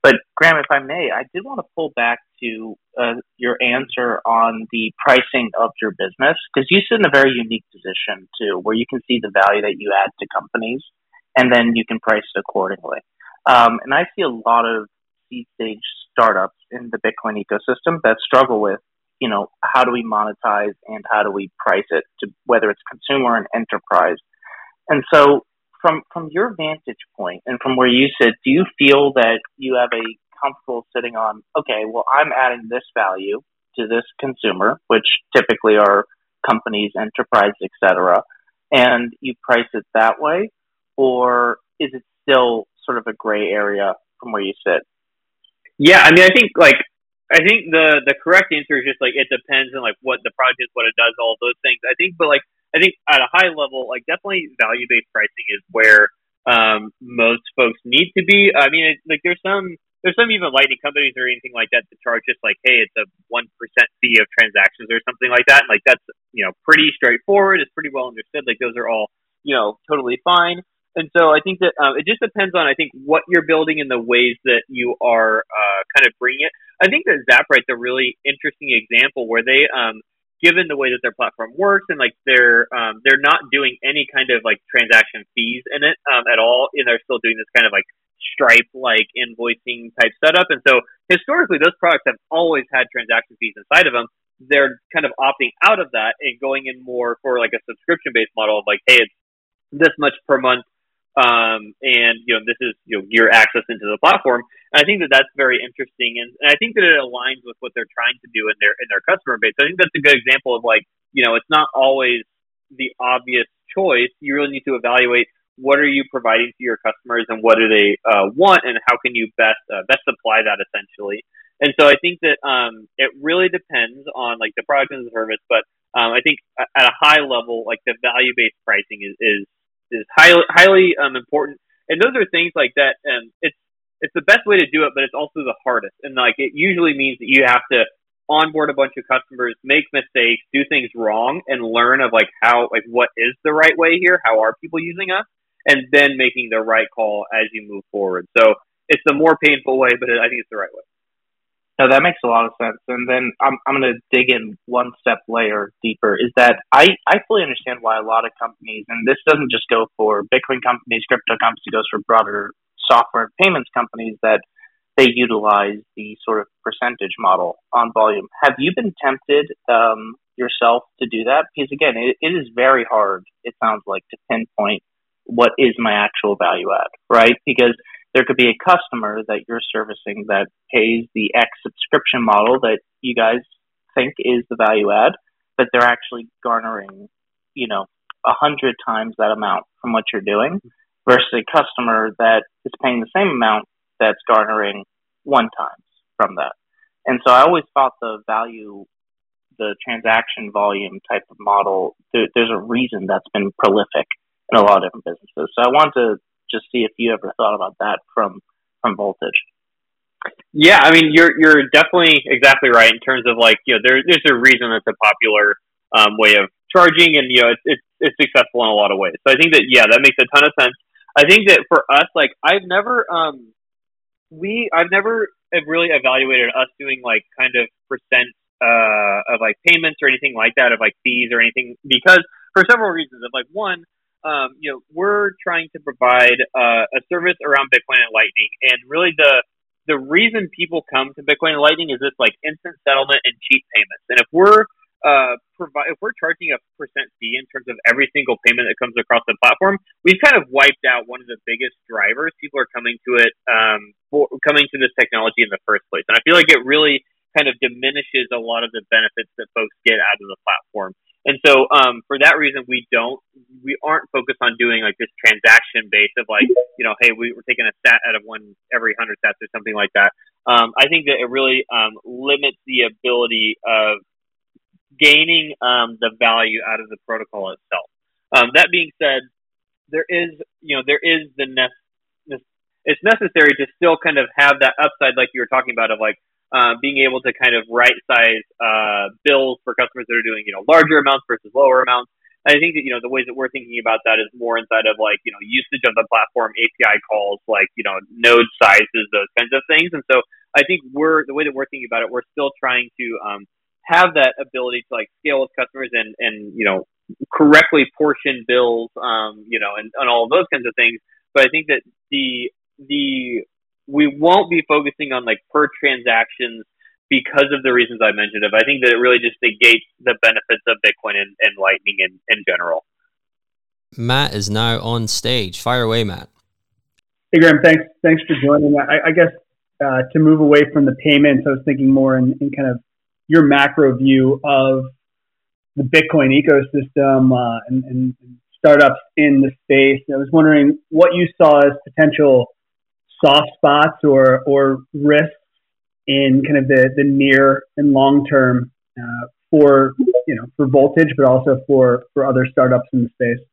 But Graham, if I may, I did want to pull back to uh, your answer on the pricing of your business because you sit in a very unique position too, where you can see the value that you add to companies, and then you can price accordingly. Um, and I see a lot of seed stage startups in the Bitcoin ecosystem that struggle with, you know, how do we monetize and how do we price it to whether it's consumer and enterprise. And so from from your vantage point and from where you sit, do you feel that you have a comfortable sitting on? Okay, well, I'm adding this value to this consumer, which typically are companies, enterprise, etc., and you price it that way, or is it still sort of a gray area from where you sit? Yeah, I mean, I think like I think the the correct answer is just like it depends on like what the product is, what it does, all those things. I think, but like I think at a high level, like definitely value based pricing is where um, most folks need to be. I mean, it, like there's some there's some even lightning companies or anything like that that charge just like, hey, it's a one percent fee of transactions or something like that. And like that's you know pretty straightforward. It's pretty well understood. Like those are all you know totally fine. And so I think that um, it just depends on I think what you're building and the ways that you are uh, kind of bringing it. I think that Zaprite's a really interesting example where they um, given the way that their platform works and like they're um, they're not doing any kind of like transaction fees in it um, at all, and they're still doing this kind of like Stripe like invoicing type setup. And so historically, those products have always had transaction fees inside of them. They're kind of opting out of that and going in more for like a subscription based model of like, hey, it's this much per month um, and you know this is you know your access into the platform. And I think that that's very interesting, and, and I think that it aligns with what they're trying to do in their in their customer base. I think that's a good example of like you know it's not always the obvious choice. You really need to evaluate what are you providing to your customers and what do they uh, want and how can you best uh, best supply that essentially. And so I think that um, it really depends on like the product and the service, but um, I think at a high level, like the value based pricing is is is highly highly um, important. And those are things like that. And it's it's the best way to do it, but it's also the hardest. And like it usually means that you have to onboard a bunch of customers, make mistakes, do things wrong, and learn of like how like what is the right way here, how are people using us, and then making the right call as you move forward. So it's the more painful way, but I think it's the right way. No, that makes a lot of sense. And then I'm I'm going to dig in one step layer deeper. Is that I I fully understand why a lot of companies, and this doesn't just go for Bitcoin companies, crypto companies, it goes for broader software payments companies that they utilize the sort of percentage model on volume. Have you been tempted um, yourself to do that? Because again, it, it is very hard. It sounds like to pinpoint what is my actual value add, right? Because there could be a customer that you're servicing that pays the X subscription model that you guys think is the value add, but they're actually garnering, you know, a hundred times that amount from what you're doing versus a customer that is paying the same amount that's garnering one times from that. And so I always thought the value, the transaction volume type of model, there, there's a reason that's been prolific in a lot of different businesses. So I want to just see if you ever thought about that from from Voltage. Yeah, I mean you're you're definitely exactly right in terms of like you know there, there's a reason it's a popular um, way of charging and you know it's, it's it's successful in a lot of ways. So I think that yeah that makes a ton of sense. I think that for us like I've never um we I've never really evaluated us doing like kind of percent uh, of like payments or anything like that of like fees or anything because for several reasons of like one um, you know we're trying to provide uh, a service around Bitcoin and Lightning and really the the reason people come to Bitcoin and Lightning is this like instant settlement and cheap payments and if we're uh, provide if we're charging a percent fee in terms of every single payment that comes across the platform, we've kind of wiped out one of the biggest drivers. People are coming to it, um, for, coming to this technology in the first place, and I feel like it really kind of diminishes a lot of the benefits that folks get out of the platform. And so, um, for that reason, we don't, we aren't focused on doing like this transaction base of like, you know, hey, we, are taking a sat out of one every hundred sats or something like that. Um, I think that it really um, limits the ability of gaining um, the value out of the protocol itself. Um, that being said, there is, you know, there is the ne- it's necessary to still kind of have that upside, like you were talking about, of like uh, being able to kind of right size uh, bills for customers that are doing, you know, larger amounts versus lower amounts. I think that you know the ways that we're thinking about that is more inside of like you know usage of the platform, API calls, like you know node sizes, those kinds of things. And so I think we're the way that we're thinking about it, we're still trying to um, have that ability to like scale with customers and and you know correctly portion bills, um, you know, and, and all those kinds of things. But I think that the the we won't be focusing on like per transactions because of the reasons I mentioned. Of I think that it really just negates the benefits of Bitcoin and, and Lightning in, in general. Matt is now on stage. Fire away, Matt. Hey Graham, thanks thanks for joining. I, I guess uh, to move away from the payments, I was thinking more in, in kind of your macro view of the Bitcoin ecosystem uh, and, and, startups in the space. I was wondering what you saw as potential soft spots or or risks in kind of the, the near and long term uh, for you know for Voltage, but also for for other startups in the space.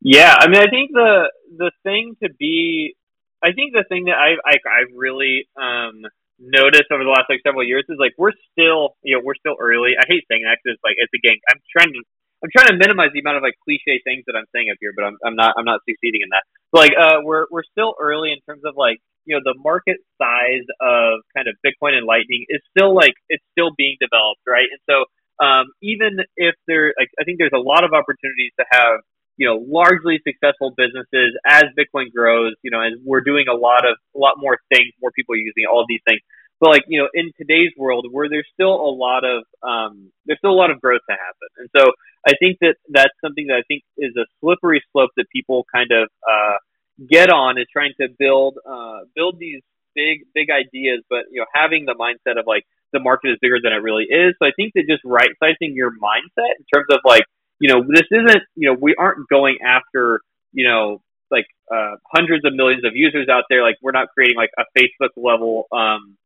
Yeah, I mean, I think the the thing to be, I think the thing that I I, I really um, noticed over the last like several years is like we're still you know we're still early. I hate saying that because it's like it's again I'm trying to I'm trying to minimize the amount of like cliche things that I'm saying up here, but I'm I'm not I'm not succeeding in that. But like uh we're we're still early in terms of like you know the market size of kind of Bitcoin and Lightning is still like it's still being developed, right? And so um even if there like I think there's a lot of opportunities to have you know, largely successful businesses as Bitcoin grows, you know, and we're doing a lot of, a lot more things, more people using all these things. But like, you know, in today's world where there's still a lot of, um, there's still a lot of growth to happen. And so I think that that's something that I think is a slippery slope that people kind of, uh, get on is trying to build, uh, build these big, big ideas, but, you know, having the mindset of like, the market is bigger than it really is. So I think that just right sizing your mindset in terms of like, you know, this isn't, you know, we aren't going after, you know, like uh, hundreds of millions of users out there. Like we're not creating like a Facebook level um,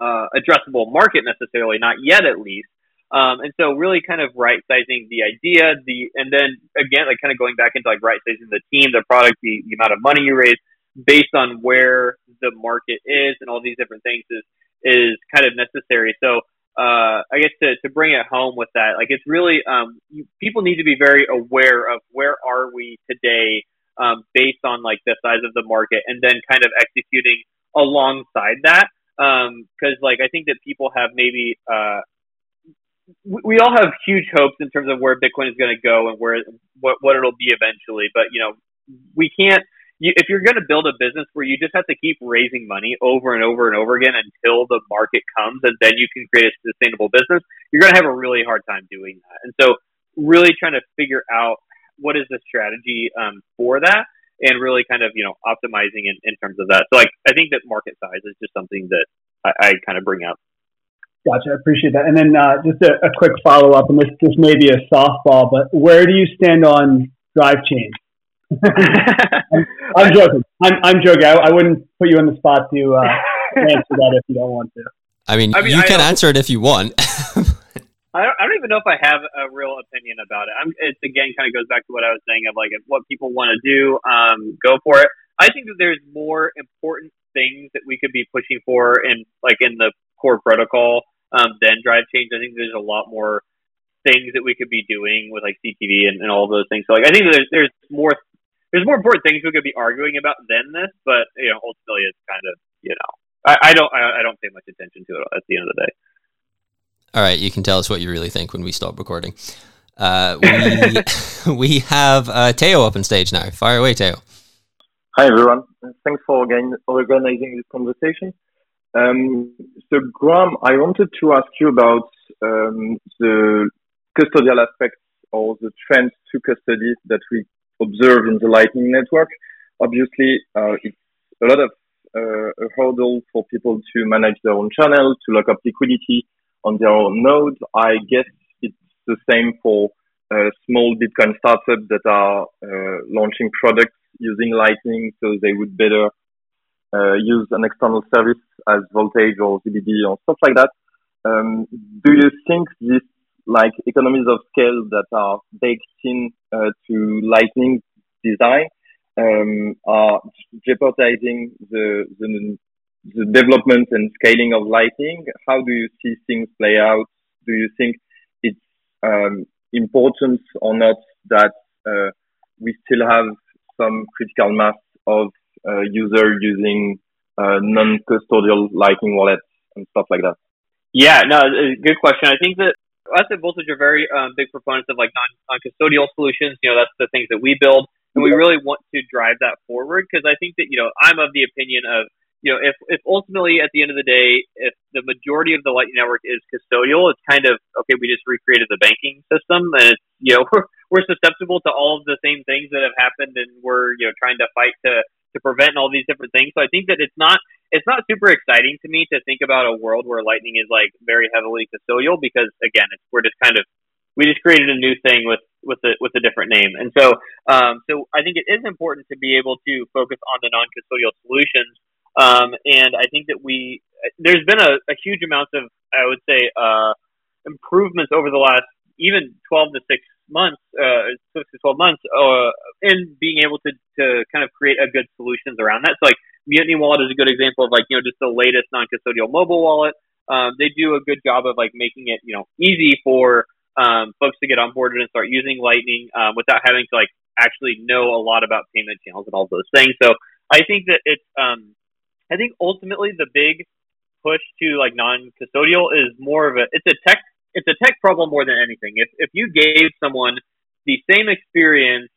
uh, addressable market necessarily, not yet at least. Um, and so really kind of right sizing the idea, the and then again like kind of going back into like right sizing the team, the product, the, the amount of money you raise based on where the market is and all these different things is is kind of necessary. So uh, I guess to, to bring it home with that, like it's really um, you, people need to be very aware of where are we today um, based on like the size of the market, and then kind of executing alongside that. Because um, like I think that people have maybe uh, we, we all have huge hopes in terms of where Bitcoin is going to go and where what what it'll be eventually, but you know we can't you, if you're going to build a business where you just have to keep raising money over and over and over again until the market comes and then you can create a sustainable business, you're going to have a really hard time doing that. And so, really trying to figure out what is the strategy um, for that and really kind of, you know, optimizing in, in terms of that. So, like, I think that market size is just something that I, I kind of bring up. Gotcha. I appreciate that. And then uh, just a, a quick follow up, and this, this may be a softball, but where do you stand on drive chains? I'm, I'm, joking. I'm, I'm joking. I, I, wouldn't put you on the spot to uh, answer that if you don't want to. I mean, I mean you I can answer it if you want. I don't, I don't even know if I have a real opinion about it. I'm, it's again kind of goes back to what I was saying of like what people want to do, um, go for it. I think that there's more important things that we could be pushing for in like in the core protocol um, than drive chains. I think there's a lot more things that we could be doing with like CTV and, and all those things. So like I think there's there's more there's more important things we could be arguing about than this, but you know, ultimately, it's kind of you know, I, I don't I, I don't pay much attention to it at the end of the day. All right, you can tell us what you really think when we stop recording. Uh, we we have uh, Teo up on stage now. Fire away, Teo. Hi everyone. Thanks for organizing this conversation. Um, so Graham, I wanted to ask you about um, the custodial aspects or the trends to custody that we observe in the Lightning Network. Obviously, uh, it's a lot of uh, a hurdle for people to manage their own channel, to lock up liquidity on their own node. I guess it's the same for uh, small Bitcoin startups that are uh, launching products using Lightning, so they would better uh, use an external service as Voltage or ZBD or stuff like that. Um, do you think this like economies of scale that are baked in uh, to Lightning design um, are jeopardizing the, the, the development and scaling of Lightning. How do you see things play out? Do you think it's um, important or not that uh, we still have some critical mass of uh, users using uh, non-custodial Lightning wallets and stuff like that? Yeah, no, good question. I think that us at Voltage are very um, big proponents of like non non custodial solutions. You know, that's the things that we build, and we really want to drive that forward because I think that you know I'm of the opinion of you know if if ultimately at the end of the day if the majority of the Lightning Network is custodial, it's kind of okay. We just recreated the banking system, and it's you know we're we're susceptible to all of the same things that have happened, and we're you know trying to fight to to prevent all these different things. So I think that it's not it's not super exciting to me to think about a world where Lightning is like very heavily custodial because again, it's, we're just kind of we just created a new thing with with a with a different name, and so um, so I think it is important to be able to focus on the non-custodial solutions. Um, and I think that we there's been a, a huge amount of I would say uh, improvements over the last even 12 to 6 months, uh, six to 12 months, uh, in being able to, to kind of create a good solutions around that. So like Mutiny Wallet is a good example of like, you know, just the latest non-custodial mobile wallet. Um, they do a good job of like making it, you know, easy for, um, folks to get onboarded and start using Lightning, um, without having to like actually know a lot about payment channels and all those things. So I think that it's, um, I think ultimately the big push to like non-custodial is more of a, it's a tech it's a tech problem more than anything. If if you gave someone the same experience,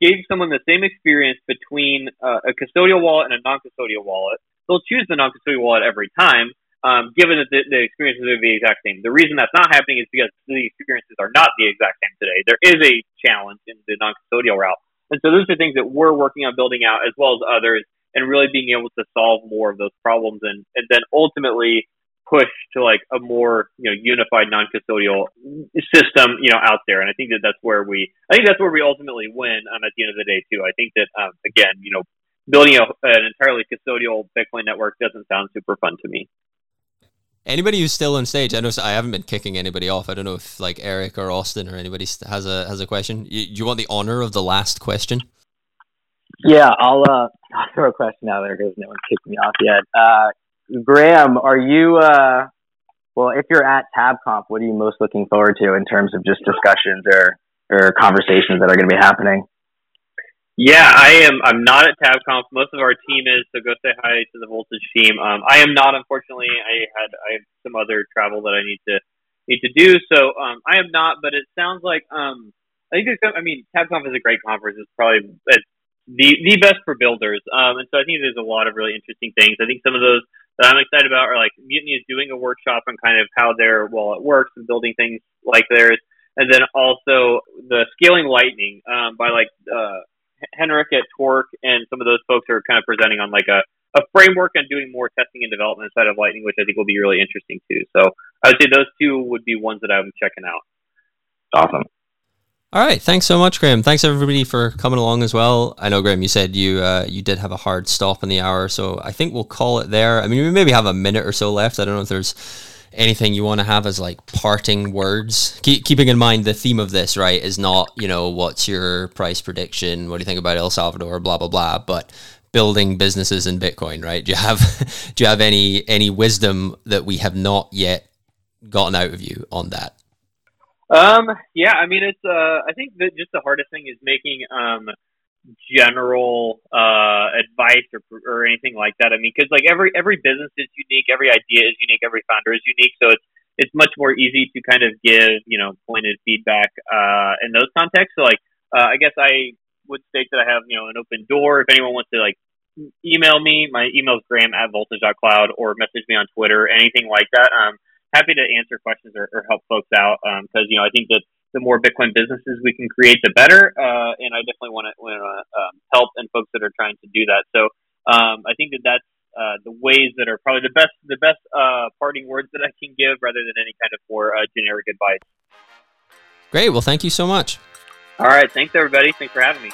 gave someone the same experience between uh, a custodial wallet and a non-custodial wallet, they'll choose the non-custodial wallet every time. Um, given that the, the experiences are the exact same. The reason that's not happening is because the experiences are not the exact same today. There is a challenge in the non-custodial route. And so those are things that we're working on building out as well as others and really being able to solve more of those problems and, and then ultimately push to like a more you know unified non-custodial system you know out there. And i think that that's where we i think that's where we ultimately win um, at the end of the day too. I think that um, again you know building a, an entirely custodial bitcoin network doesn't sound super fun to me. Anybody who's still on stage i know i haven't been kicking anybody off. I don't know if like eric or austin or anybody has a has a question. You, you want the honor of the last question yeah i'll uh i'll throw a question out there because no one's kicked me off yet uh Graham, are you, uh, well, if you're at TabConf, what are you most looking forward to in terms of just discussions or, or conversations that are going to be happening? Yeah, I am. I'm not at TabConf. Most of our team is, so go say hi to the Voltage team. Um, I am not, unfortunately. I had I have some other travel that I need to need to do, so um, I am not. But it sounds like um, I think it's. I mean, TabConf is a great conference. It's probably the the best for builders, um, and so I think there's a lot of really interesting things. I think some of those that I'm excited about are like Mutiny is doing a workshop on kind of how their wallet works and building things like theirs, and then also the scaling Lightning um, by like uh, Henrik at Torq and some of those folks are kind of presenting on like a, a framework on doing more testing and development inside of Lightning, which I think will be really interesting too. So I would say those two would be ones that I'm checking out. Awesome. All right, thanks so much, Graham. Thanks everybody for coming along as well. I know, Graham, you said you uh, you did have a hard stop in the hour, so I think we'll call it there. I mean, we maybe have a minute or so left. I don't know if there's anything you want to have as like parting words. Keep, keeping in mind the theme of this, right, is not you know what's your price prediction, what do you think about El Salvador, blah blah blah, but building businesses in Bitcoin, right? Do you have do you have any any wisdom that we have not yet gotten out of you on that? Um, yeah, I mean, it's, uh, I think that just the hardest thing is making, um, general, uh, advice or, or anything like that. I mean, cause like every, every business is unique, every idea is unique, every founder is unique. So it's, it's much more easy to kind of give, you know, pointed feedback, uh, in those contexts. So like, uh, I guess I would state that I have, you know, an open door. If anyone wants to like email me, my email is graham at voltage.cloud or message me on Twitter, anything like that. Um, happy to answer questions or, or help folks out because um, you know I think that the more Bitcoin businesses we can create, the better. Uh, and I definitely want to um, help and folks that are trying to do that. So um, I think that that's uh, the ways that are probably the best the best uh, parting words that I can give, rather than any kind of more uh, generic advice. Great. Well, thank you so much. All right. Thanks, everybody. Thanks for having me.